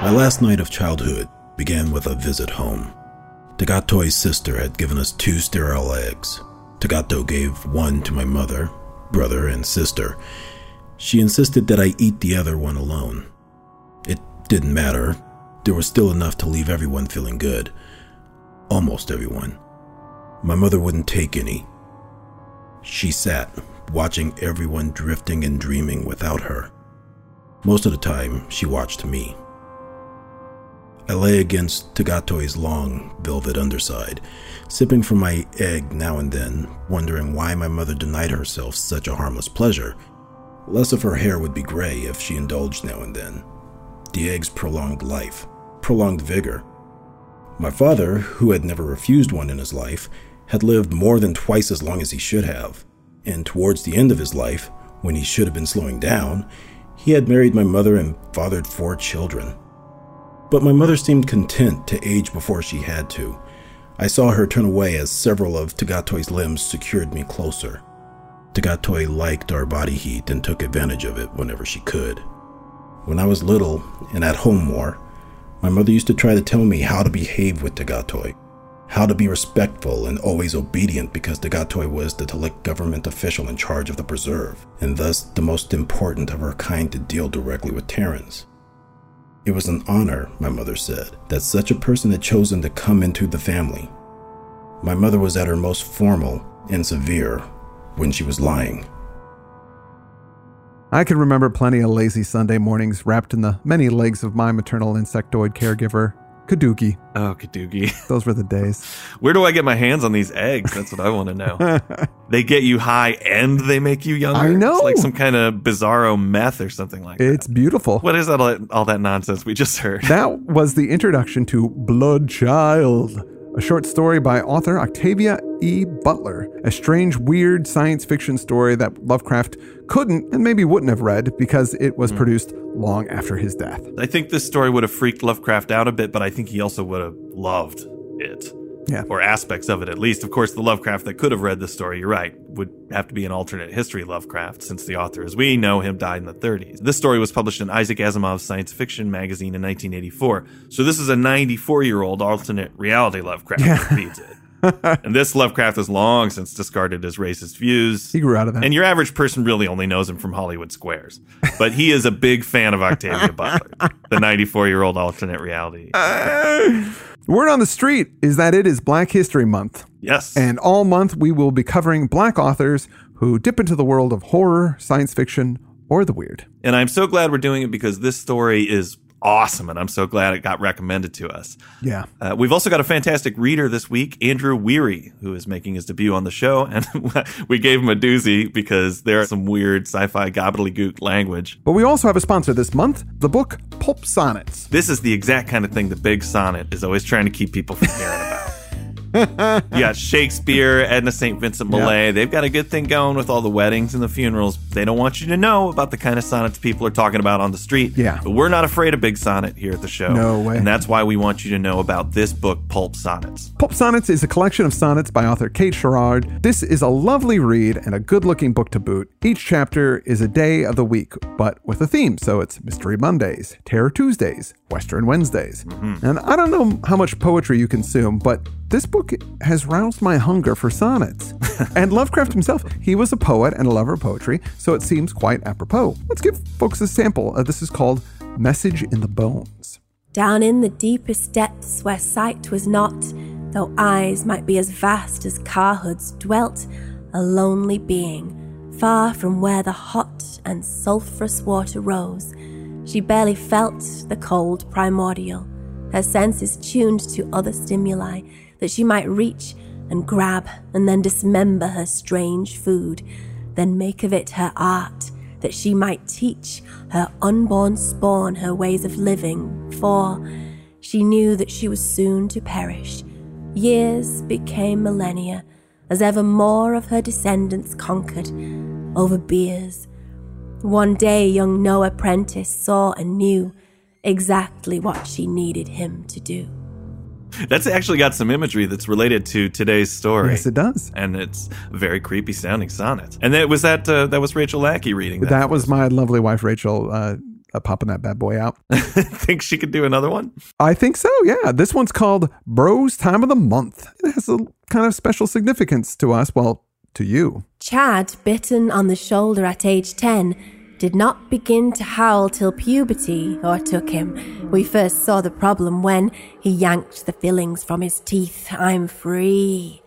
My last night of childhood began with a visit home. Tagatoi's sister had given us two sterile eggs. Tagatoi gave one to my mother, brother, and sister. She insisted that I eat the other one alone. It didn't matter. There was still enough to leave everyone feeling good. Almost everyone. My mother wouldn't take any. She sat, watching everyone drifting and dreaming without her. Most of the time, she watched me. I lay against Tagatoi's long, velvet underside, sipping from my egg now and then, wondering why my mother denied herself such a harmless pleasure. Less of her hair would be gray if she indulged now and then. The eggs prolonged life, prolonged vigor. My father, who had never refused one in his life, had lived more than twice as long as he should have, and towards the end of his life, when he should have been slowing down, he had married my mother and fathered four children. But my mother seemed content to age before she had to. I saw her turn away as several of Tagatoi's limbs secured me closer. Tagatoy liked our body heat and took advantage of it whenever she could. When I was little and at home more, my mother used to try to tell me how to behave with Tagatoi, how to be respectful and always obedient because Tagatoi was the Talik government official in charge of the preserve, and thus the most important of her kind to deal directly with Terrans. It was an honor, my mother said, that such a person had chosen to come into the family. My mother was at her most formal and severe when she was lying. I can remember plenty of lazy Sunday mornings wrapped in the many legs of my maternal insectoid caregiver, Kaduki. Oh, Kadugi. Those were the days. Where do I get my hands on these eggs? That's what I want to know. they get you high and they make you younger. I know. It's like some kind of bizarro meth or something like that. It's beautiful. What is that? All, all that nonsense we just heard? That was the introduction to Bloodchild, a short story by author Octavia E. Butler, a strange, weird science fiction story that Lovecraft couldn't and maybe wouldn't have read because it was hmm. produced long after his death. I think this story would have freaked Lovecraft out a bit, but I think he also would have loved it. Yeah. Or aspects of it, at least. Of course, the Lovecraft that could have read this story, you're right, would have to be an alternate history Lovecraft, since the author, as we know him, died in the 30s. This story was published in Isaac Asimov's science fiction magazine in 1984. So this is a 94 year old alternate reality Lovecraft that reads it. and this Lovecraft has long since discarded his racist views. He grew out of that. And your average person really only knows him from Hollywood Squares. But he is a big fan of Octavia Butler, the 94 year old alternate reality. Word on the street is that it is Black History Month. Yes. And all month we will be covering black authors who dip into the world of horror, science fiction, or the weird. And I'm so glad we're doing it because this story is awesome. And I'm so glad it got recommended to us. Yeah. Uh, we've also got a fantastic reader this week, Andrew Weary, who is making his debut on the show. And we gave him a doozy because there's some weird sci fi gobbledygook language. But we also have a sponsor this month the book Pulp Sonnets. This is the exact kind of thing the big sonnet is always trying to keep people from hearing about. you got Shakespeare, Edna St. Vincent Millay. They've got a good thing going with all the weddings and the funerals. They don't want you to know about the kind of sonnets people are talking about on the street. Yeah. But we're not afraid of big sonnet here at the show. No way. And that's why we want you to know about this book, Pulp Sonnets. Pulp Sonnets is a collection of sonnets by author Kate Sherrod. This is a lovely read and a good looking book to boot. Each chapter is a day of the week, but with a theme. So it's Mystery Mondays, Terror Tuesdays, Western Wednesdays. And I don't know how much poetry you consume, but this book has roused my hunger for sonnets. and Lovecraft himself, he was a poet and a lover of poetry, so it seems quite apropos. Let's give folks a sample. Uh, this is called Message in the Bones. Down in the deepest depths where sight was not, though eyes might be as vast as car hoods, dwelt a lonely being, far from where the hot and sulphurous water rose. She barely felt the cold primordial, her senses tuned to other stimuli that she might reach and grab and then dismember her strange food, then make of it her art, that she might teach her unborn spawn her ways of living, for she knew that she was soon to perish. Years became millennia as ever more of her descendants conquered over beers. One day, young Noah Prentice saw and knew exactly what she needed him to do. That's actually got some imagery that's related to today's story. Yes, it does. And it's a very creepy sounding sonnet. And that was that uh, that was Rachel Lackey reading that. That was my lovely wife Rachel uh, uh, popping that bad boy out. Think she could do another one? I think so. Yeah, this one's called Bros Time of the Month. It has a kind of special significance to us. Well, to you. Chad, bitten on the shoulder at age 10, did not begin to howl till puberty o'ertook him. We first saw the problem when he yanked the fillings from his teeth. I'm free.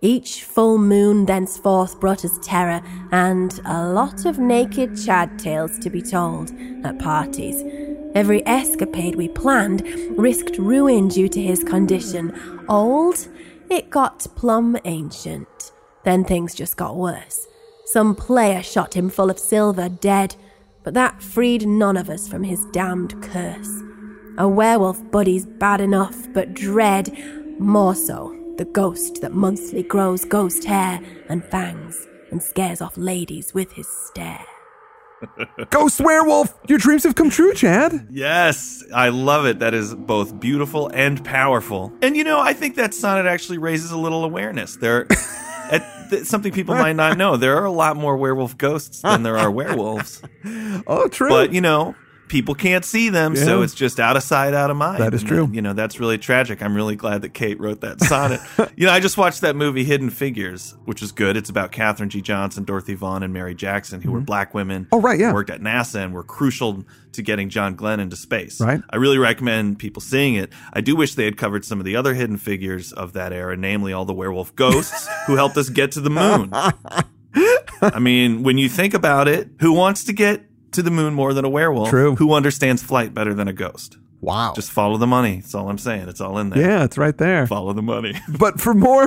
Each full moon thenceforth brought us terror and a lot of naked Chad tales to be told at parties. Every escapade we planned risked ruin due to his condition. Old, it got plumb ancient. Then things just got worse. Some player shot him full of silver, dead, but that freed none of us from his damned curse. A werewolf buddy's bad enough, but dread more so the ghost that monthly grows ghost hair and fangs and scares off ladies with his stare. Ghost werewolf, your dreams have come true, Chad. Yes, I love it. That is both beautiful and powerful. And you know, I think that sonnet actually raises a little awareness. There at, th- something people might not know. There are a lot more werewolf ghosts than there are werewolves. Oh, true. But, you know, people can't see them, so it's just out of sight, out of mind. That is And, true. You know, that's really tragic. I'm really glad that Kate wrote that sonnet. you know, I just watched that movie Hidden Figures, which is good. It's about Katherine G. Johnson, Dorothy Vaughan, and Mary Jackson, who were mm-hmm. black women. Oh, right, yeah. Worked at NASA and were crucial to getting John Glenn into space. Right. I really recommend people seeing it. I do wish they had covered some of the other hidden figures of that era, namely all the werewolf ghosts who helped us get to the moon. I mean, when you think about it, who wants to get to the moon more than a werewolf? True. Who understands flight better than a ghost? wow. Just follow the money. That's all I'm saying. It's all in there. yeah, it's right there. Follow the money. But for more,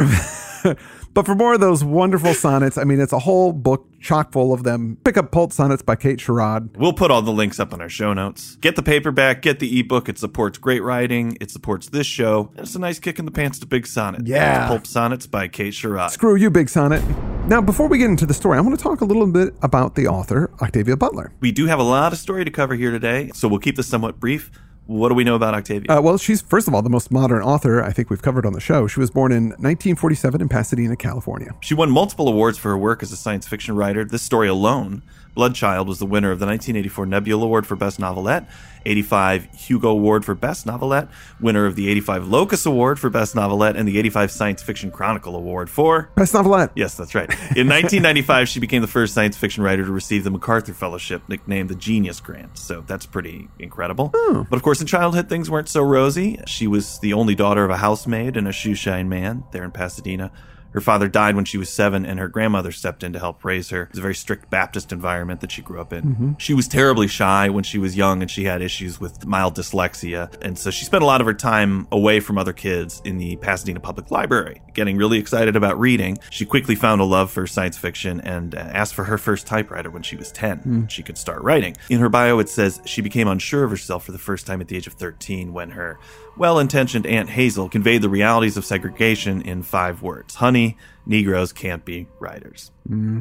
but for more of those wonderful sonnets, I mean, it's a whole book chock full of them. Pick up Pulp Sonnets by Kate Sherrod. We'll put all the links up on our show notes. Get the paperback, get the ebook. It supports great writing. It supports this show. And it's a nice kick in the pants to Big Sonnet. Yeah. That's Pulp Sonnets by Kate Sherrod. Screw you, Big Sonnet. Now, before we get into the story, I want to talk a little bit about the author, Octavia Butler. We do have a lot of story to cover here today, so we'll keep this somewhat brief. What do we know about Octavia? Uh, well, she's, first of all, the most modern author I think we've covered on the show. She was born in 1947 in Pasadena, California. She won multiple awards for her work as a science fiction writer. This story alone, Bloodchild, was the winner of the 1984 Nebula Award for Best Novelette, 85 Hugo Award for Best Novelette, winner of the 85 Locus Award for Best Novelette, and the 85 Science Fiction Chronicle Award for Best novelette. Yes, that's right. In 1995, she became the first science fiction writer to receive the MacArthur Fellowship, nicknamed the Genius Grant. So that's pretty incredible. Hmm. But of course, in childhood, things weren't so rosy. She was the only daughter of a housemaid and a shoeshine man there in Pasadena. Her father died when she was seven, and her grandmother stepped in to help raise her. It was a very strict Baptist environment that she grew up in. Mm-hmm. She was terribly shy when she was young, and she had issues with mild dyslexia. And so she spent a lot of her time away from other kids in the Pasadena Public Library, getting really excited about reading. She quickly found a love for science fiction and asked for her first typewriter when she was 10. Hmm. She could start writing. In her bio, it says she became unsure of herself for the first time at the age of 13 when her well intentioned Aunt Hazel conveyed the realities of segregation in five words. Honey, Negroes can't be writers.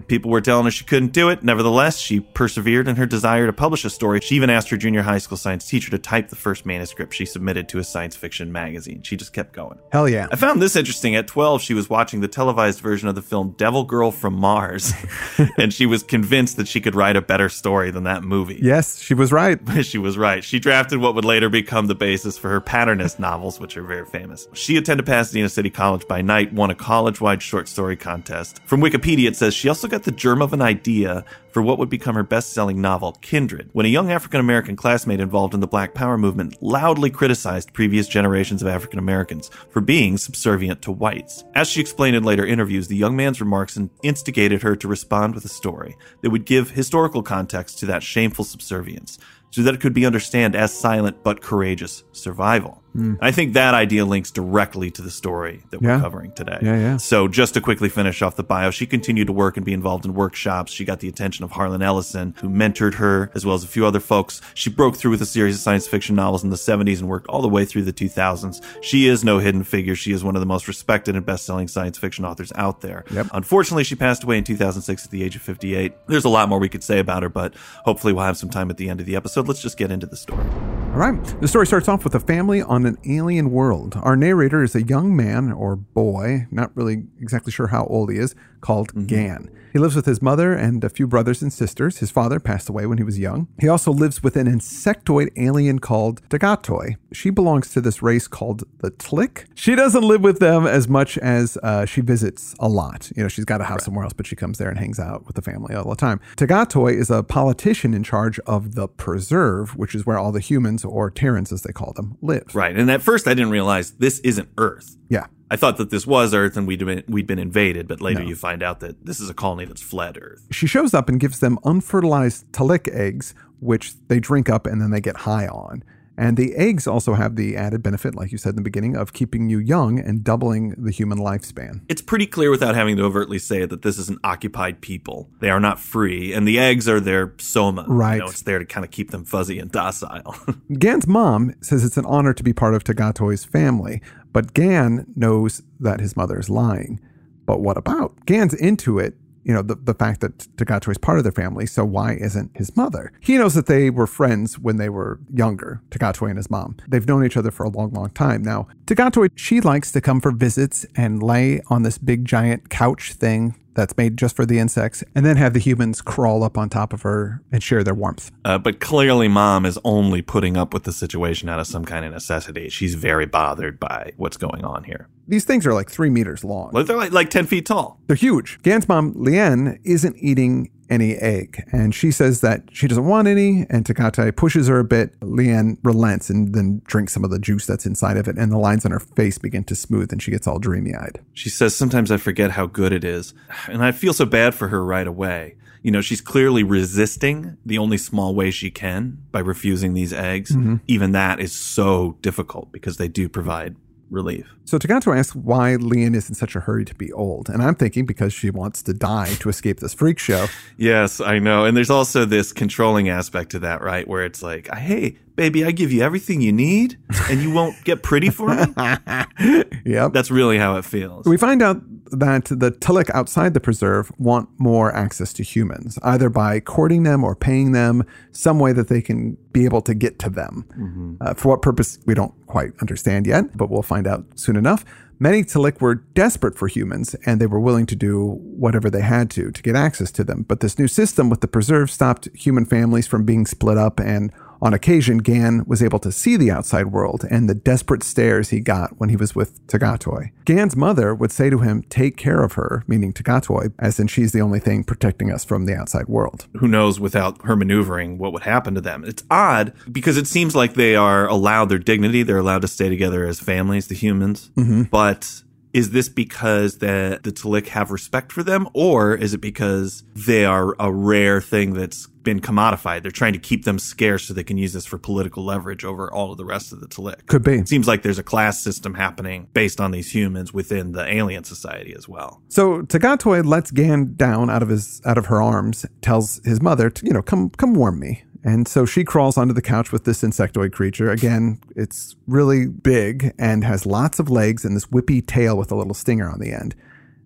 People were telling her she couldn't do it. Nevertheless, she persevered in her desire to publish a story. She even asked her junior high school science teacher to type the first manuscript she submitted to a science fiction magazine. She just kept going. Hell yeah. I found this interesting. At 12, she was watching the televised version of the film Devil Girl from Mars, and she was convinced that she could write a better story than that movie. Yes, she was right. she was right. She drafted what would later become the basis for her patternist novels, which are very famous. She attended Pasadena City College by night, won a college wide short story contest. From Wikipedia, it says she also got the germ of an idea for what would become her best selling novel, Kindred, when a young African American classmate involved in the Black Power movement loudly criticized previous generations of African Americans for being subservient to whites. As she explained in later interviews, the young man's remarks instigated her to respond with a story that would give historical context to that shameful subservience so that it could be understood as silent but courageous survival. Hmm. I think that idea links directly to the story that we're covering today. Yeah, yeah. So just to quickly finish off the bio, she continued to work and be involved in workshops. She got the attention of Harlan Ellison, who mentored her, as well as a few other folks. She broke through with a series of science fiction novels in the 70s and worked all the way through the 2000s. She is no hidden figure. She is one of the most respected and best-selling science fiction authors out there. Yep. Unfortunately, she passed away in 2006 at the age of 58. There's a lot more we could say about her, but hopefully we'll have some time at the end of the episode. Let's just get into the story. All right. The story starts off with a family on an alien world. Our narrator is a young man or boy, not really exactly sure how old he is, called mm-hmm. Gan. He lives with his mother and a few brothers and sisters. His father passed away when he was young. He also lives with an insectoid alien called Tagatoi. She belongs to this race called the Tlic. She doesn't live with them as much as uh, she visits a lot. You know, she's got a house somewhere else, but she comes there and hangs out with the family all the time. Tagatoi is a politician in charge of the Preserve, which is where all the humans, or Terrans as they call them, live. Right. And at first, I didn't realize this isn't Earth. Yeah. I thought that this was Earth and we'd been, we'd been invaded, but later you find out that this is a colony that's fled Earth. She shows up and gives them unfertilized Talik eggs, which they drink up and then they get high on. And the eggs also have the added benefit, like you said in the beginning, of keeping you young and doubling the human lifespan. It's pretty clear without having to overtly say it that this is an occupied people. They are not free, and the eggs are their soma. Right. You know, it's there to kind of keep them fuzzy and docile. Gan's mom says it's an honor to be part of Tagatoi's family, but Gan knows that his mother is lying. But what about? Gan's into it, you know, the, the fact that Tagatoi is part of their family, so why isn't his mother? He knows that they were friends when they were younger, Tagatoi and his mom. They've known each other for a long, long time. Now, Tagatoi, she likes to come for visits and lay on this big giant couch thing that's made just for the insects, and then have the humans crawl up on top of her and share their warmth. uh, but clearly, mom is only putting up with the situation out of some kind of necessity. She's very bothered by what's going on here. These things are like three meters long. Like, They're like, like 10 feet tall. They're huge. Gan's mom, Lien, isn't eating any egg, and she says that she doesn't want any, and Tagatoi pushes her a bit. Lien relents and then drinks some of the juice that's inside of it, and the lines on her face begin to smooth, and she gets all dreamy eyed. She says, Sometimes I forget how good it is. And I feel so bad for her right away. You know, she's clearly resisting the only small way she can by refusing these eggs. Mm-hmm. Even that is so difficult because they do provide relief. So Tagatoi asks why Lien is in such a hurry to be old, and I'm thinking because she wants to die to escape this freak show. Yes, I know. And there's also this controlling aspect to that, right? Where it's like, hey, baby, I give you everything you need and you won't get pretty for me. Yep. That's really how it feels. We find out that the Tullik outside the preserve want more access to humans, either by courting them or paying them some way that they can be able to get to them. Uh, for what purpose, we don't quite understand yet, but we'll find out soon enough. Many Tullik were desperate for humans and they were willing to do whatever they had to to get access to them. But this new system with the preserve stopped human families from being split up and on occasion, Gan was able to see the outside world and the desperate stares he got when he was with Tagatoi. Gan's mother would say to him, Take care of her, meaning Tagatoi, as in she's the only thing protecting us from the outside world. who knows without her maneuvering what would happen to them. It's odd because it seems like they are allowed their dignity. They're allowed to stay together as families, the humans. Mm-hmm. But is this because the, the Talik have respect for them or is it because they are a rare thing that's been commodified? They're trying to keep them scarce so they can use this for political leverage over all of the rest of the Talik. Could be. It seems like there's a class system happening based on these humans within the alien society as well. So Tagatoi lets Gan down out of his out of her arms, tells his mother to, you know, come come warm me. And so she crawls onto the couch with this insectoid creature. Again, it's really big and has lots of legs and this whippy tail with a little stinger on the end.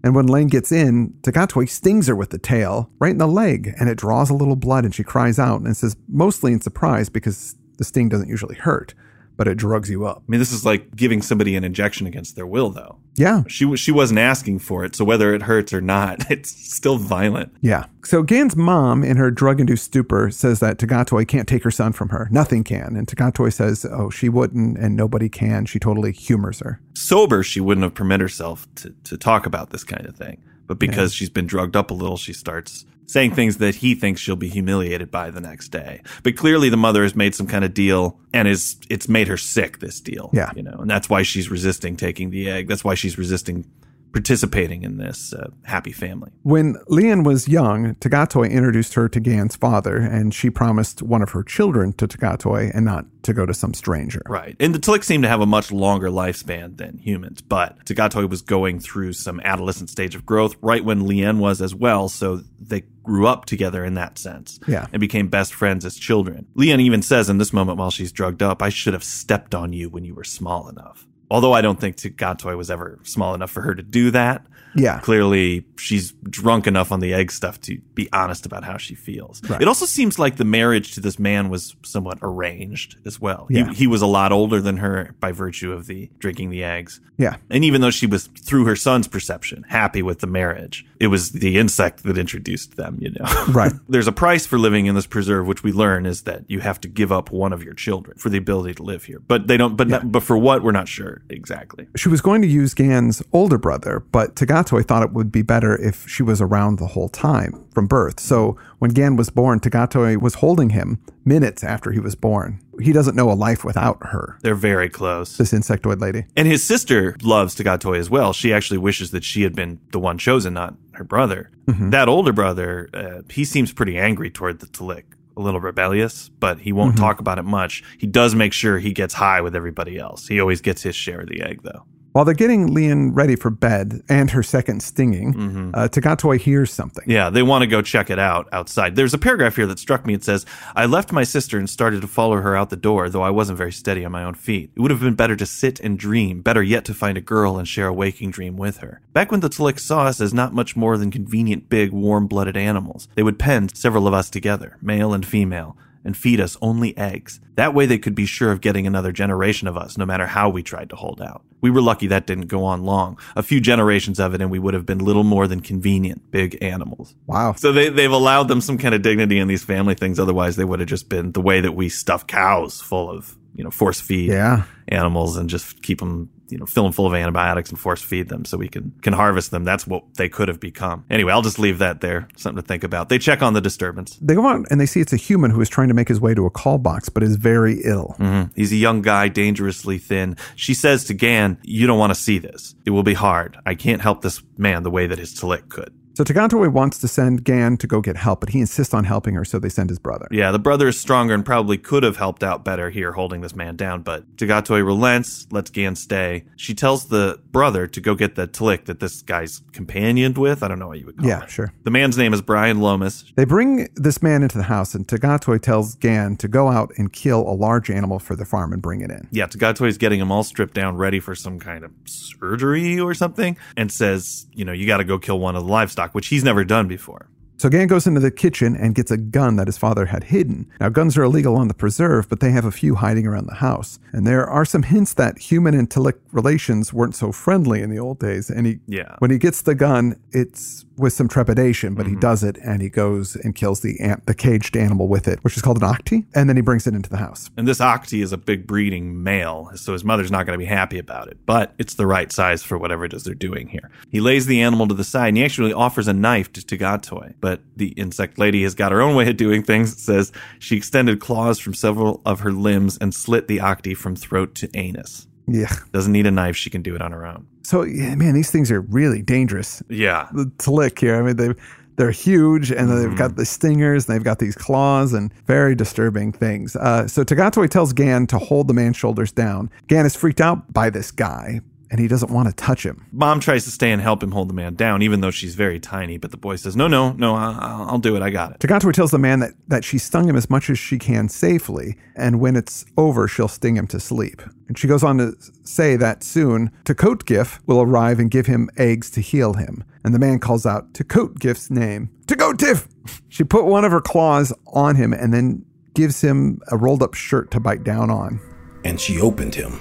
And when Lane gets in, Tagatoi stings her with the tail right in the leg, and it draws a little blood, and she cries out and says, mostly in surprise because the sting doesn't usually hurt, but it drugs you up. I mean, this is like giving somebody an injection against their will, though. Yeah, She she wasn't asking for it, so whether it hurts or not, it's still violent. Yeah. So Gan's mom, in her drug induced stupor, says that Tagatoi can't take her son from her. Nothing can. And Tagatoi says, oh, she wouldn't and nobody can. She totally humors her. Sober, she wouldn't have permitted herself to to talk about this kind of thing, but because she's been drugged up a little, she starts saying things that he thinks she'll be humiliated by the next day. But clearly, the mother has made some kind of deal, and is it's made her sick. This deal, Yeah. you know, and that's why she's resisting taking the egg. That's why she's resisting participating in this uh, happy family. When Lien was young, Tagatoi introduced her to Gan's father, and she promised one of her children to Tagatoi and not to go to some stranger. Right. And the Tlic seem to have a much longer lifespan than humans, but Tagatoi was going through some adolescent stage of growth right when Lien was as well, so they grew up together in that sense. Yeah. And became best friends as children. Lien even says in this moment while she's drugged up, I should have stepped on you when you were small enough. Although I don't think Tagatoi was ever small enough for her to do that. Yeah. Clearly, she's drunk enough on the egg stuff to be honest about how she feels. It also seems like the marriage to this man was somewhat arranged as well. Yeah. He, he was a lot older than her by virtue of the drinking the eggs. Yeah. And even though she was, through her son's perception, happy with the marriage, it was the insect that introduced them, you know? Right. There's a price for living in this preserve, which we learn is that you have to give up one of your children for the ability to live here. But they don't, but, not, but for what, we're not sure exactly. She was going to use Gan's older brother, but Tagatoi thought it would be better if she was around the whole time from birth. So when Gan was born, Tagatoi was holding him minutes after he was born. He doesn't know a life without her, They're very close. this insectoid lady. And his sister loves Tagatoi as well. She actually wishes that she had been the one chosen, not her brother. That older brother, uh, he seems pretty angry toward the Talik. A little rebellious, but he won't talk about it much. He does make sure he gets high with everybody else. He always gets his share of the egg, though. While they're getting Lien ready for bed and her second stinging, uh, Tagatoi hears something. Yeah, they want to go check it out outside. There's a paragraph here that struck me. It says, I left my sister and started to follow her out the door, though I wasn't very steady on my own feet. It would have been better to sit and dream, better yet to find a girl and share a waking dream with her. Back when the Tlic saw us as not much more than convenient, big, warm blooded animals, they would pen several of us together, male and female, and feed us only eggs. That way they could be sure of getting another generation of us, no matter how we tried to hold out. We were lucky that didn't go on long. A few generations of it, and we would have been little more than convenient, big animals. Wow. So they, they've allowed them some kind of dignity in these family things. Otherwise, they would have just been the way that we stuff cows full of, you know, force feed Yeah. animals and just keep them, you know, fill them full of antibiotics and force feed them so we can, can harvest them. That's what they could have become. Anyway, I'll just leave that there. Something to think about. They check on the disturbance. They go out and they see it's a human who is trying to make his way to a call box, but is very ill. Mhm. He's a young guy, dangerously thin. She says to Gan, you don't want to see this. It will be hard. I can't help this man the way that his Talik could. So Tagatoi wants to send Gan to go get help, but he insists on helping her, so they send his brother. Yeah, the brother is stronger and probably could have helped out better here holding this man down, but Tagatoi relents, lets Gan stay. She tells the brother to go get the Tlic that this guy's companioned with. I don't know what you would call Yeah, it. sure. The man's name is Bram Lomas. They bring this man into the house, and Tagatoi tells Gan to go out and kill a large animal for the farm and bring it in. Yeah, Tagatoi's getting him all stripped down, ready for some kind of surgery or something, and says, you know, you got to go kill one of the livestock, which he's never done before. So Gan goes into the kitchen and gets a gun that his father had hidden. Now, guns are illegal on the preserve, but they have a few hiding around the house. And there are some hints that human and Talik relations weren't so friendly in the old days. And he, Yeah. when he gets the gun, it's with some trepidation, but he mm-hmm. does it and he goes and kills the ant, the caged animal with it, which is called an achti. And then he brings it into the house. And this achti is a big breeding male, so his mother's not going to be happy about it. But it's the right size for whatever it is they're doing here. He lays the animal to the side and he actually offers a knife to Tagatoi. But the insect lady has got her own way of doing things. It says she extended claws from several of her limbs and slit the achti from throat to anus. Yeah. Doesn't need a knife, she can do it on her own. So, yeah, man, these things are really dangerous. Yeah. the Talik here. I mean, they they're huge, and they've got the stingers, and they've got these claws, and very disturbing things. Uh, so Tagatoi tells Gan to hold the man's shoulders down. Gan is freaked out by this guy, and he doesn't want to touch him. Mom tries to stay and help him hold the man down, even though she's very tiny. But the boy says, No, no, no, I'll, I'll do it. I got it. Tagatoi tells the man that that she stung him as much as she can safely, and when it's over, she'll sting him to sleep. And she goes on to say that soon Takotgif will arrive and give him eggs to heal him. And the man calls out Takotgif's name, Takotif! She put one of her claws on him and then gives him a rolled up shirt to bite down on. and she opened him.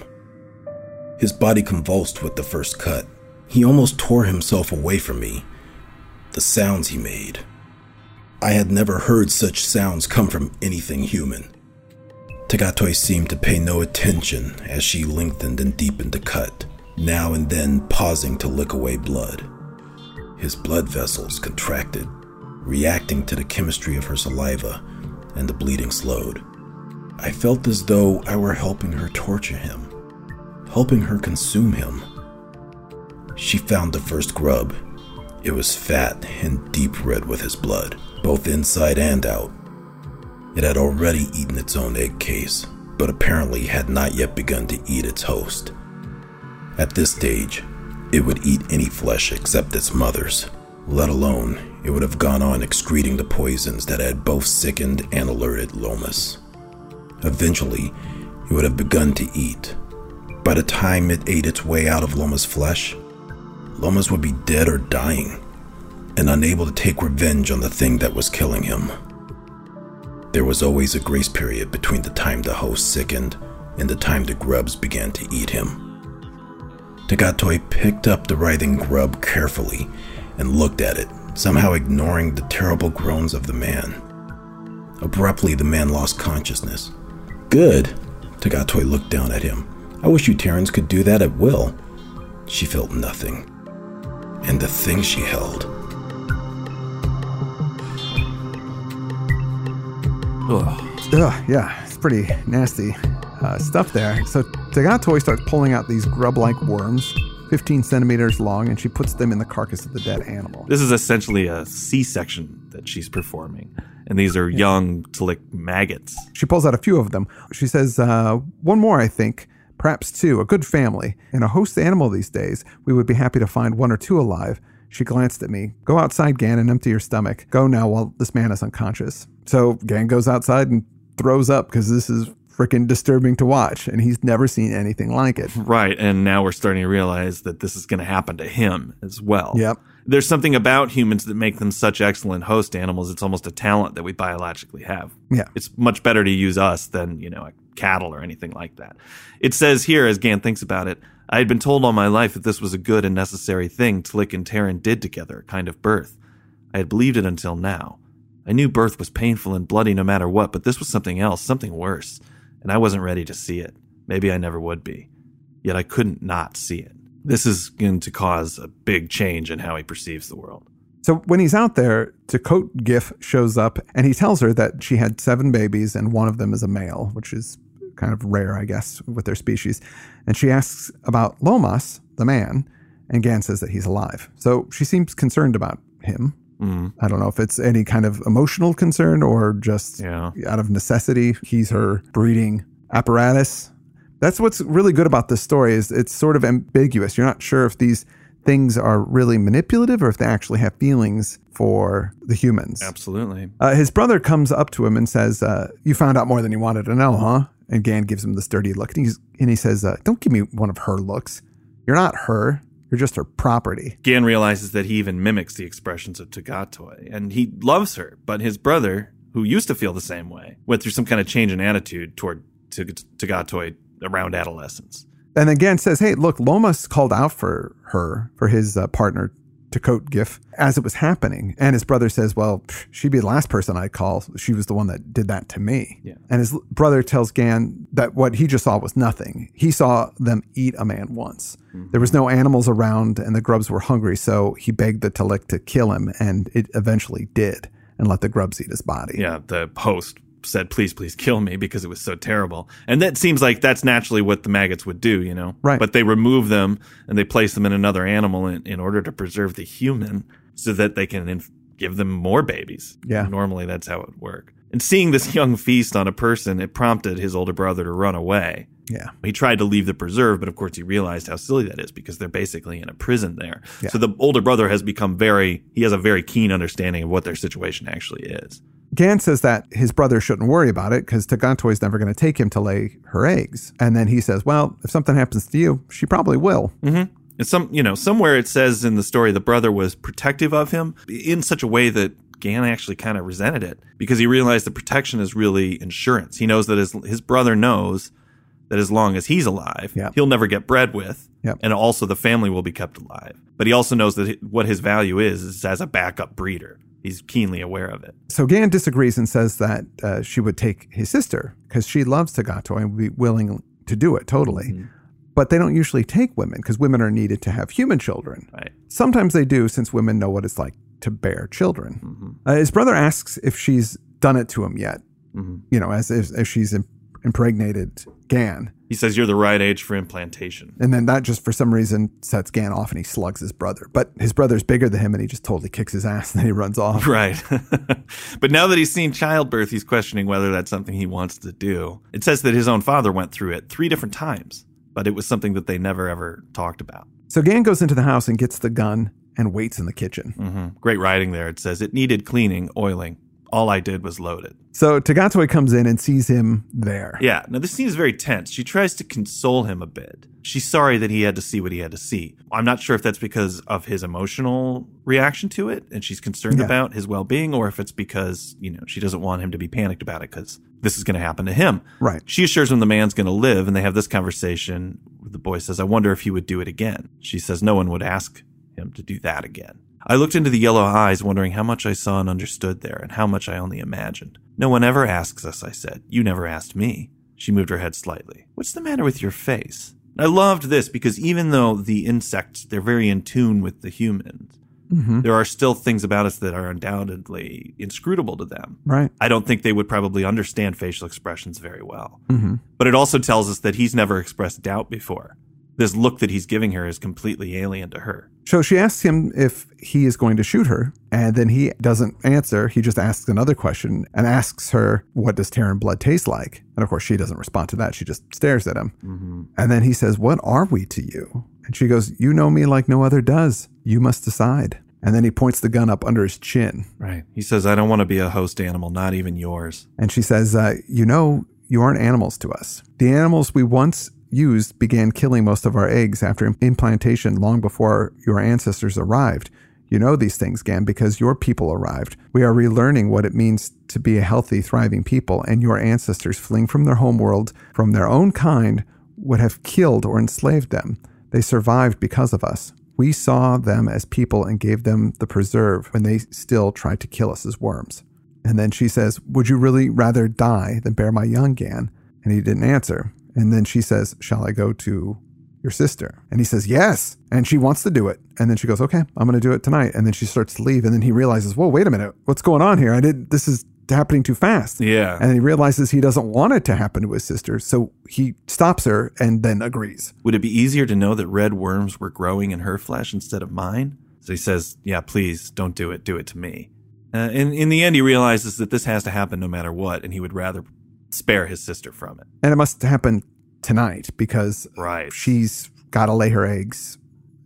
His body convulsed with the first cut. He almost tore himself away from me. The sounds he made. I had never heard such sounds come from anything human. Tagatoi seemed to pay no attention as she lengthened and deepened the cut, now and then pausing to lick away blood. His blood vessels contracted, reacting to the chemistry of her saliva, and the bleeding slowed. I felt as though I were helping her torture him, helping her consume him. She found the first grub. It was fat and deep red with his blood, both inside and out. It had already eaten its own egg case, but apparently had not yet begun to eat its host. At this stage, it would eat any flesh except its mother's, let alone it would have gone on excreting the poisons that had both sickened and alerted Lomas. Eventually, it would have begun to eat, by the time it ate its way out of Loma's flesh, Lomas would be dead or dying, and unable to take revenge on the thing that was killing him. There was always a grace period between the time the host sickened and the time the grubs began to eat him. Tagatoi picked up the writhing grub carefully and looked at it, somehow ignoring the terrible groans of the man. Abruptly, the man lost consciousness. Good. Tagatoi looked down at him. I wish you Terrans could do that at will. She felt nothing. And the thing she held. Ugh. Ugh, yeah, it's pretty nasty uh, stuff there. So Tagatoi starts pulling out these grub like worms, 15 centimeters long, and she puts them in the carcass of the dead animal. This is essentially a C-section that she's performing, and these are young Tlic maggots. She pulls out a few of them. She says, uh, One more, I think. Perhaps two. A good family. and a host animal these days, we would be happy to find one or two alive. She glanced at me. Go outside, Gan, and empty your stomach. Go now while this man is unconscious. So Gan goes outside and throws up because this is freaking disturbing to watch, and he's never seen anything like it. Right, and now we're starting to realize that this is going to happen to him as well. Yep. There's something about humans that make them such excellent host animals. It's almost a talent that we biologically have. Yeah. It's much better to use us than, you know, a cattle or anything like that. It says here, as Gan thinks about it, I had been told all my life that this was a good and necessary thing Tlic and Terran did together, kind of birth. I had believed it until now. I knew birth was painful and bloody no matter what, but this was something else, something worse, and I wasn't ready to see it. Maybe I never would be. Yet I couldn't not see it. This is going to cause a big change in how he perceives the world. So when he's out there, Takot Gif shows up and he tells her that she had seven babies and one of them is a male, which is kind of rare, I guess, with their species. And she asks about Lomas, the man, and Gan says that he's alive. So she seems concerned about him. Mm, I don't know if it's any kind of emotional concern or just yeah. out of necessity. He's her breeding apparatus. That's what's really good about this story is it's sort of ambiguous. You're not sure if these things are really manipulative or if they actually have feelings for the humans. Absolutely. Uh, his brother comes up to him and says, uh, "You found out more than you wanted to know, huh?" And Gan gives him this dirty look, and, he's, and he says, uh, "Don't give me one of her looks. You're not her. You're just her property." Gan realizes that he even mimics the expressions of Tagatoi, and he loves her, but his brother, who used to feel the same way, went through some kind of change in attitude toward Tag- Tagatoi around adolescence. And then Gan says, "Hey, look, Lomas called out for her for his uh, partner." Takot Gif as it was happening. And his brother says, Well, pff, she'd be the last person I'd call. She was the one that did that to me. Yeah. And his brother tells Gan that what he just saw was nothing. He saw them eat a man once. Mm-hmm. There was no animals around and the grubs were hungry. So he begged the Talik to kill him. And it eventually did and let the grubs eat his body. Yeah, the host said, please, please kill me because it was so terrible. And that seems like that's naturally what the maggots would do, you know? Right. But they remove them and they place them in another animal in, in order to preserve the human so that they can inf- give them more babies. Yeah. Normally that's how it would work. And seeing this young feast on a person, it prompted his older brother to run away. Yeah. He tried to leave the preserve, but of course he realized how silly that is because they're basically in a prison there. Yeah. So the older brother has become very, he has a very keen understanding of what their situation actually is. Gan says that his brother shouldn't worry about it because Tagatoi is never going to take him to lay her eggs. And then he says, Well, if something happens to you, she probably will. Mm-hmm. It's some, you know, somewhere it says in the story the brother was protective of him in such a way that Gan actually kind of resented it because he realized the protection is really insurance. He knows that his his brother knows that as long as he's alive, he'll never get bred with, Yep. and also the family will be kept alive. But he also knows that what his value is is as a backup breeder. He's keenly aware of it. So Gan disagrees and says that uh, she would take his sister because she loves Tagatoi and would be willing to do it totally. But they don't usually take women because women are needed to have human children. Right. Sometimes they do since women know what it's like to bear children. Uh, his brother asks if she's done it to him yet, you know, as if, if she's im- impregnated Gan. He says you're the right age for implantation. And then that just for some reason sets Gan off and he slugs his brother. But his brother's bigger than him and he just totally kicks his ass and then he runs off. Right. but now that he's seen childbirth, he's questioning whether that's something he wants to do. It says that his own father went through it three different times, but it was something that they never ever talked about. So Gan goes into the house and gets the gun and waits in the kitchen. hmm Great writing there. It says it needed cleaning, oiling. All I did was load it. So Tagatoi comes in and sees him there. Yeah. Now this scene is very tense. She tries to console him a bit. she's sorry that he had to see what he had to see. I'm not sure if that's because of his emotional reaction to it and she's concerned Yeah. about his well being or if it's because, you know, she doesn't want him to be panicked about it because this is going to happen to him. Right. She assures him the man's going to live and they have this conversation. The boy says, I wonder if he would do it again. She says, no one would ask him to do that again. I looked into the yellow eyes, wondering how much I saw and understood there and how much I only imagined. No one ever asks us, I said. You never asked me. She moved her head slightly. What's the matter with your face? I loved this because even though the insects, they're very in tune with the humans, Mm-hmm. there are still things about us that are undoubtedly inscrutable to them. Right. I don't think they would probably understand facial expressions very well. Mm-hmm. But it also tells us that he's never expressed doubt before. This look that he's giving her is completely alien to her. So she asks him if he is going to shoot her, and then he doesn't answer. He just asks another question and asks her, What does Terran blood taste like? And of course, she doesn't respond to that. She just stares at him. Mm-hmm. And then he says, What are we to you? And she goes, You know me like no other does. You must decide. And then he points the gun up under his chin. Right. He says, I don't want to be a host animal, not even yours. And she says, uh, You know, you aren't animals to us. The animals we once used began killing most of our eggs after implantation long before your ancestors arrived. You know these things, Gan, because your people arrived. We are relearning what it means to be a healthy, thriving people, and your ancestors, fleeing from their homeworld, from their own kind, would have killed or enslaved them. They survived because of us. We saw them as people and gave them the preserve when they still tried to kill us as worms. And then she says, Would you really rather die than bear my young Gan? And he didn't answer. And then she says, Shall I go to your sister? And he says, Yes. And she wants to do it. And then she goes, Okay, I'm going to do it tonight. And then she starts to leave. And then he realizes, Whoa, wait a minute. What's going on here? I did, this is happening too fast. Yeah. And he realizes he doesn't want it to happen to his sister. So he stops her and then agrees. Would it be easier to know that red worms were growing in her flesh instead of mine? So he says, Yeah, please don't do it. Do it to me. Uh, in, in the end, he realizes that this has to happen no matter what, and he would rather spare his sister from it. And it must happen tonight because Right. she's got to lay her eggs,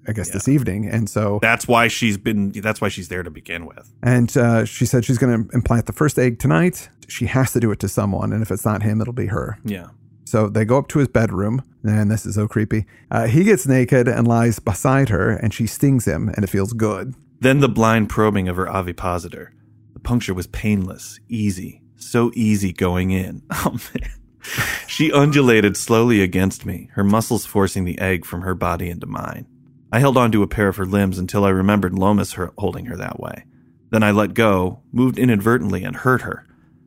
I guess, this evening. And so That's why she's been. That's why she's there to begin with. And uh, she said she's going to implant the first egg tonight. She has to do it to someone. And if it's not him, it'll be her. Yeah. So they go up to his bedroom. And this is so creepy. Uh, he gets naked and lies beside her, and she stings him, and it feels good. Then the blind probing of her ovipositor. The puncture was painless, easy, so easy going in. Oh man. She undulated slowly against me, her muscles forcing the egg from her body into mine. I held on to a pair of her limbs until I remembered Lomas her- holding her that way. Then I let go, moved inadvertently, and hurt her.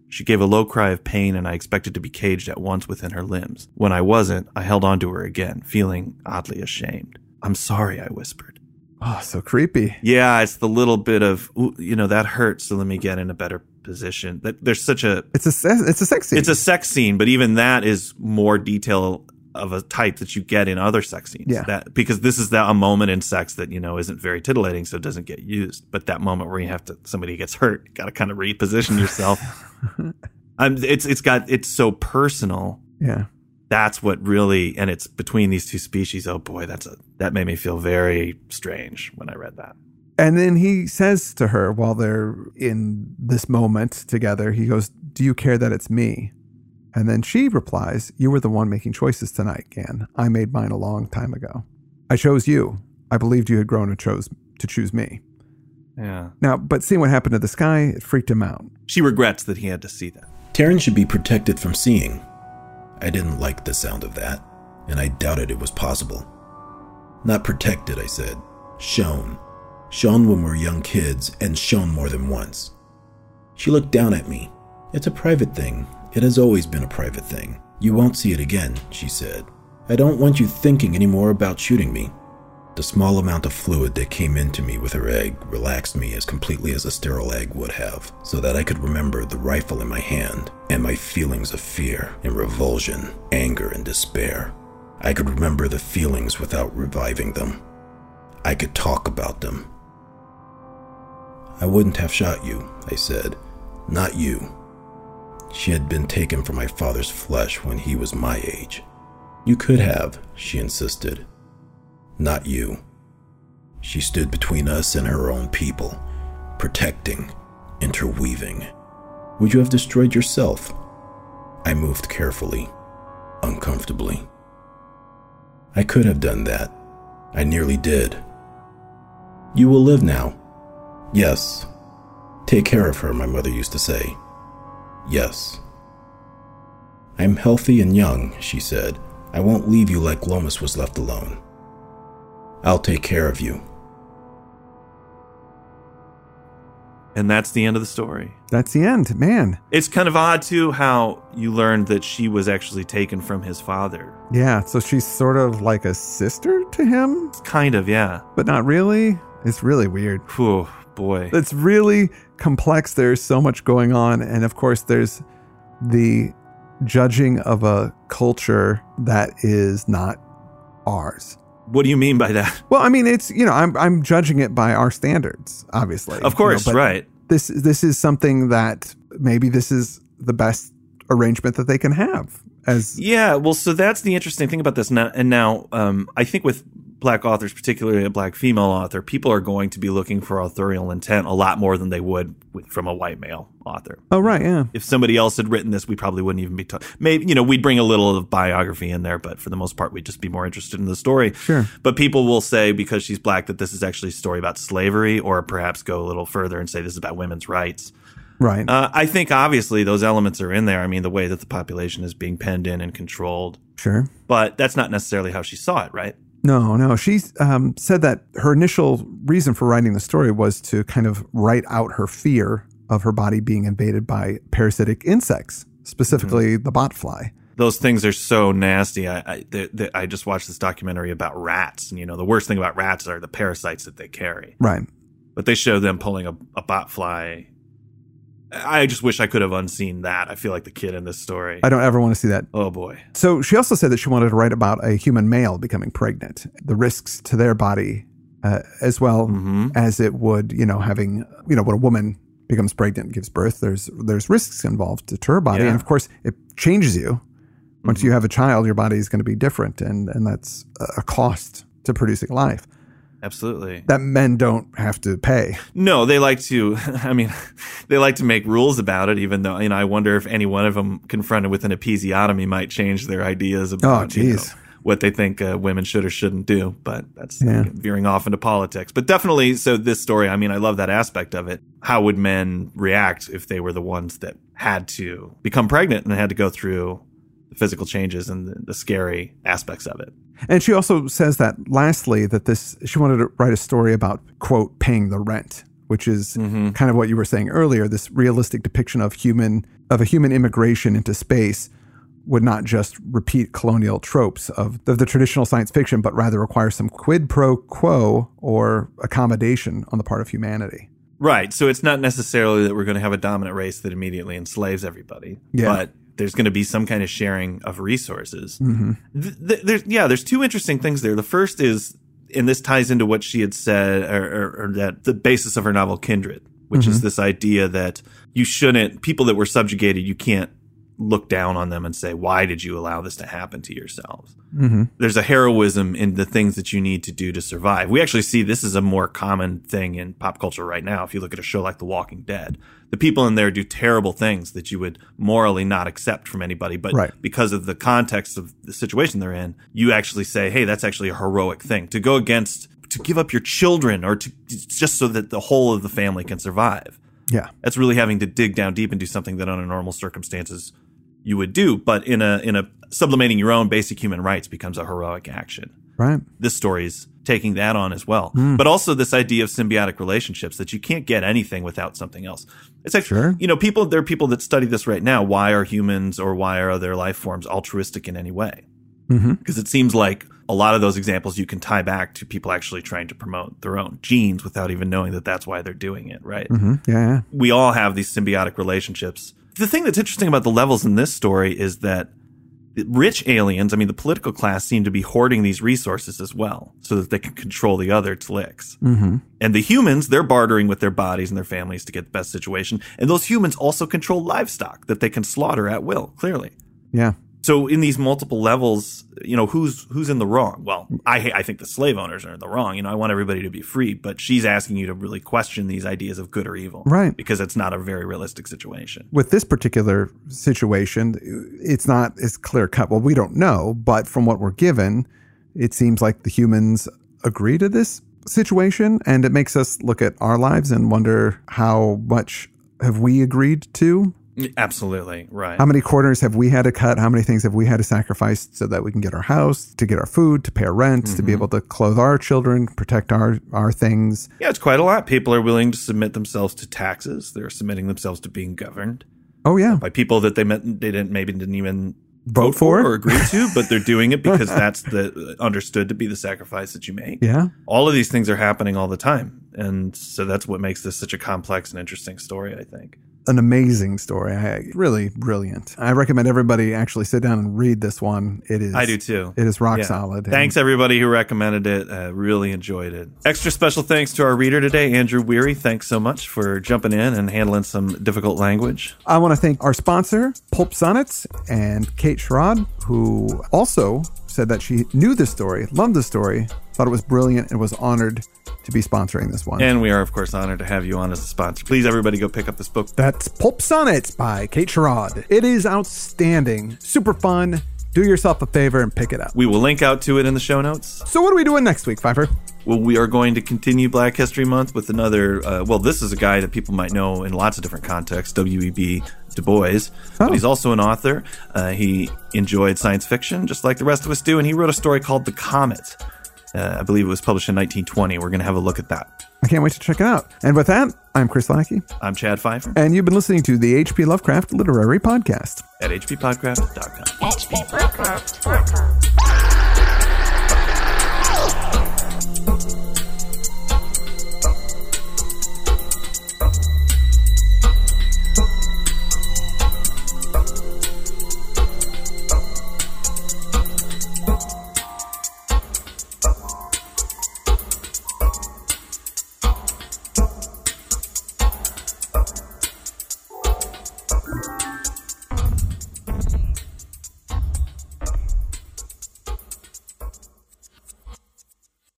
She gave a low cry of pain, and I expected to be caged at once within her limbs. When I wasn't, I held on to her again, feeling oddly ashamed. I'm sorry, I whispered. Oh, so creepy. Yeah, it's the little bit of you know that hurts, so let me get in a better position. That there's such a It's a it's a sex scene. it's a sex scene, but even that is more detail of a type that you get in other sex scenes. Yeah. That because this is that a moment in sex that you know isn't very titillating, so it doesn't get used. But that moment where you have to somebody gets hurt, you got to kind of reposition yourself. um, it's it's got it's so personal. yeah. That's what really, and it's between these two species. Oh boy, that's a that made me feel very strange when I read that. And then he says to her while they're in this moment together, he goes, Do you care that it's me? And then she replies, You were the one making choices tonight, Gan. I made mine a long time ago. I chose you. I believed you had grown and chose to choose me. Yeah. Now, but seeing what happened to the sky, it freaked him out. She regrets that he had to see that. Terran should be protected from seeing. I didn't like the sound of that, and I doubted it was possible. Not protected, I said. Shown. Shown when we're young kids, and shown more than once. She looked down at me. It's a private thing. It has always been a private thing. You won't see it again, she said. I don't want you thinking any more about shooting me. The small amount of fluid that came into me with her egg relaxed me as completely as a sterile egg would have, so that I could remember the rifle in my hand and my feelings of fear and revulsion, anger and despair. I could remember the feelings without reviving them. I could talk about them. I wouldn't have shot you, I said. Not you. She had been taken from my father's flesh when he was my age. You could have, she insisted. Not you. She stood between us and her own people, protecting, interweaving. Would you have destroyed yourself? I moved carefully, uncomfortably. I could have done that. I nearly did. You will live now. Yes. Take care of her, my mother used to say. Yes. I'm healthy and young, she said. I won't leave you like Lomas was left alone. I'll take care of you. And that's the end of the story. That's the end, man. It's kind of odd, too, how you learned that she was actually taken from his father. Yeah, so she's sort of like a sister to him, Kind of, yeah. but not really. It's really weird. Whew, boy. It's really complex. There's so much going on. And of course, there's the judging of a culture that is not ours. What do you mean by that? Well, I mean, it's, you know, I'm, I'm judging it by our standards, obviously. Of course, You know, right. This, this is something that maybe this is the best arrangement that they can have as Yeah, well, so that's the interesting thing about this. Now, and now, um, I think with black authors, particularly a black female author, people are going to be looking for authorial intent a lot more than they would with, from a white male author. Oh, right. Yeah. If somebody else had written this, we probably wouldn't even be talking. Maybe you know we'd bring a little of biography in there, but for the most part, we'd just be more interested in the story. Sure. But people will say because she's black that this is actually a story about slavery, or perhaps go a little further and say this is about women's rights. Right. Uh, I think obviously those elements are in there. I mean, the way that the population is being penned in and controlled, sure. but that's not necessarily how she saw it, right? No, no. She um, said that her initial reason for writing the story was to kind of write out her fear of her body being invaded by parasitic insects, specifically the botfly. Those things are so nasty. I I, they, they, I just watched this documentary about rats, and you know the worst thing about rats are the parasites that they carry. Right. But they show them pulling a, a bot fly. I just wish I could have unseen that. I feel like the kid in this story. I don't ever want to see that. oh boy. So she also said that she wanted to write about a human male becoming pregnant, the risks to their body, uh, as well hmm as it would, you know, having, you know, when a woman becomes pregnant and gives birth, there's there's risks involved to her body, Yeah. and of course, it changes you. Once Mm-hmm. you have a child, your body is going to be different, and and that's a cost to producing life Absolutely. that men don't have to pay. No, they like to. I mean, they like to make rules about it. Even though you know, I wonder if any one of them confronted with an episiotomy might change their ideas about you know, what they think uh, women should or shouldn't do. But that's Yeah. veering off into politics. But definitely, so this story. I mean, I love that aspect of it. How would men react if they were the ones that had to become pregnant and had to go through the physical changes and the, the scary aspects of it? And she also says that lastly that this she wanted to write a story about quote paying the rent, which is mm-hmm. kind of what you were saying earlier. This realistic depiction of human of a human immigration into space would not just repeat colonial tropes of, of the traditional science fiction, but rather require some quid pro quo or accommodation on the part of humanity. Right. So it's not necessarily that we're going to have a dominant race that immediately enslaves everybody. Yeah. But there's going to be some kind of sharing of resources. Mm-hmm. Th- th- there's, yeah, there's two interesting things there. The first is, and this ties into what she had said, or, or, or that the basis of her novel Kindred, which Mm-hmm. is this idea that you shouldn't, people that were subjugated, you can't look down on them and say, why did you allow this to happen to yourselves? Mm-hmm. there's a heroism in the things that you need to do to survive. We actually see this is a more common thing in pop culture right now. If you look at a show like The Walking Dead, the people in there do terrible things that you would morally not accept from anybody, but Right. because of the context of the situation they're in, you actually say, "Hey, that's actually a heroic thing to go against." To give up your children, or to just so that the whole of the family can survive. Yeah. That's really having to dig down deep and do something that under normal circumstances you would do. But in a in a sublimating your own basic human rights becomes a heroic action. Right. This story's taking that on as well. But also this idea of symbiotic relationships that you can't get anything without something else. It's like Sure. you know, people there are people that study this right now. Why are humans or why are other life forms altruistic in any way? Mm-hmm. Because it seems like a lot of those examples you can tie back to people actually trying to promote their own genes without even knowing that that's why they're doing it, right? Mm-hmm. Yeah. yeah. we all have these symbiotic relationships. The thing that's interesting about the levels in this story is that rich aliens, I mean, the political class seem to be hoarding these resources as well so that they can control the other Tlics. Mm-hmm. And the humans, they're bartering with their bodies and their families to get the best situation. And those humans also control livestock that they can slaughter at will, clearly. Yeah. So in these multiple levels, you know, who's who's in the wrong? Well, I I think the slave owners are in the wrong. You know, I want everybody to be free, but she's asking you to really question these ideas of good or evil, Right. Because it's not a very realistic situation. with this particular situation, it's not as clear cut. Well, we don't know, but from what we're given, it seems like the humans agree to this situation and it makes us look at our lives and wonder how much have we agreed to Absolutely. Right. how many corners have we had to cut how many things have we had to sacrifice so that we can get our house to get our food to pay our rent to be mm-hmm. able to clothe our children protect our our things yeah, it's quite a lot. People are willing to submit themselves to taxes. They're submitting themselves to being governed oh yeah by people that they met, they didn't maybe didn't even Vote for? or agree to, but they're doing it because that's the understood to be the sacrifice that you make. yeah All of these things are happening all the time, and so that's what makes this such a complex and interesting story. I think. An amazing story I, really brilliant i recommend everybody actually sit down and read this one it is I do too. it is rock Yeah. solid Thanks everybody who recommended it. Uh, really enjoyed it. Extra special thanks to our reader today, Andrew Weary. Thanks so much for jumping in and handling some difficult language. I want to thank our sponsor, Pulp Sonnets, and Kate Sherrod, who also said that she knew this story, loved the story, thought it was brilliant, and was honored to be sponsoring this one. And we are, of course, honored to have you on as a sponsor. Please, everybody, go pick up this book. That's Pulp Sonnets by Kate Sherrod. It is outstanding, super fun. Do yourself a favor and pick it up. We will link out to it in the show notes. So, what are we doing next week, Fifer? Well, we are going to continue Black History Month with another. Uh, well, this is a guy that people might know in lots of different contexts, W.E.B. Du Bois. Oh. But he's also an author. Uh, he enjoyed science fiction, just like the rest of us do, and he wrote a story called The Comet. Uh, I believe it was published in 1920. We're going to have a look at that. I can't wait to check it out. And with that, I'm Chris Lackey, I'm Chad Fifer and you've been listening to the H.P. Lovecraft Literary Podcast. at hppodcraft.com. HPPodcraft.com.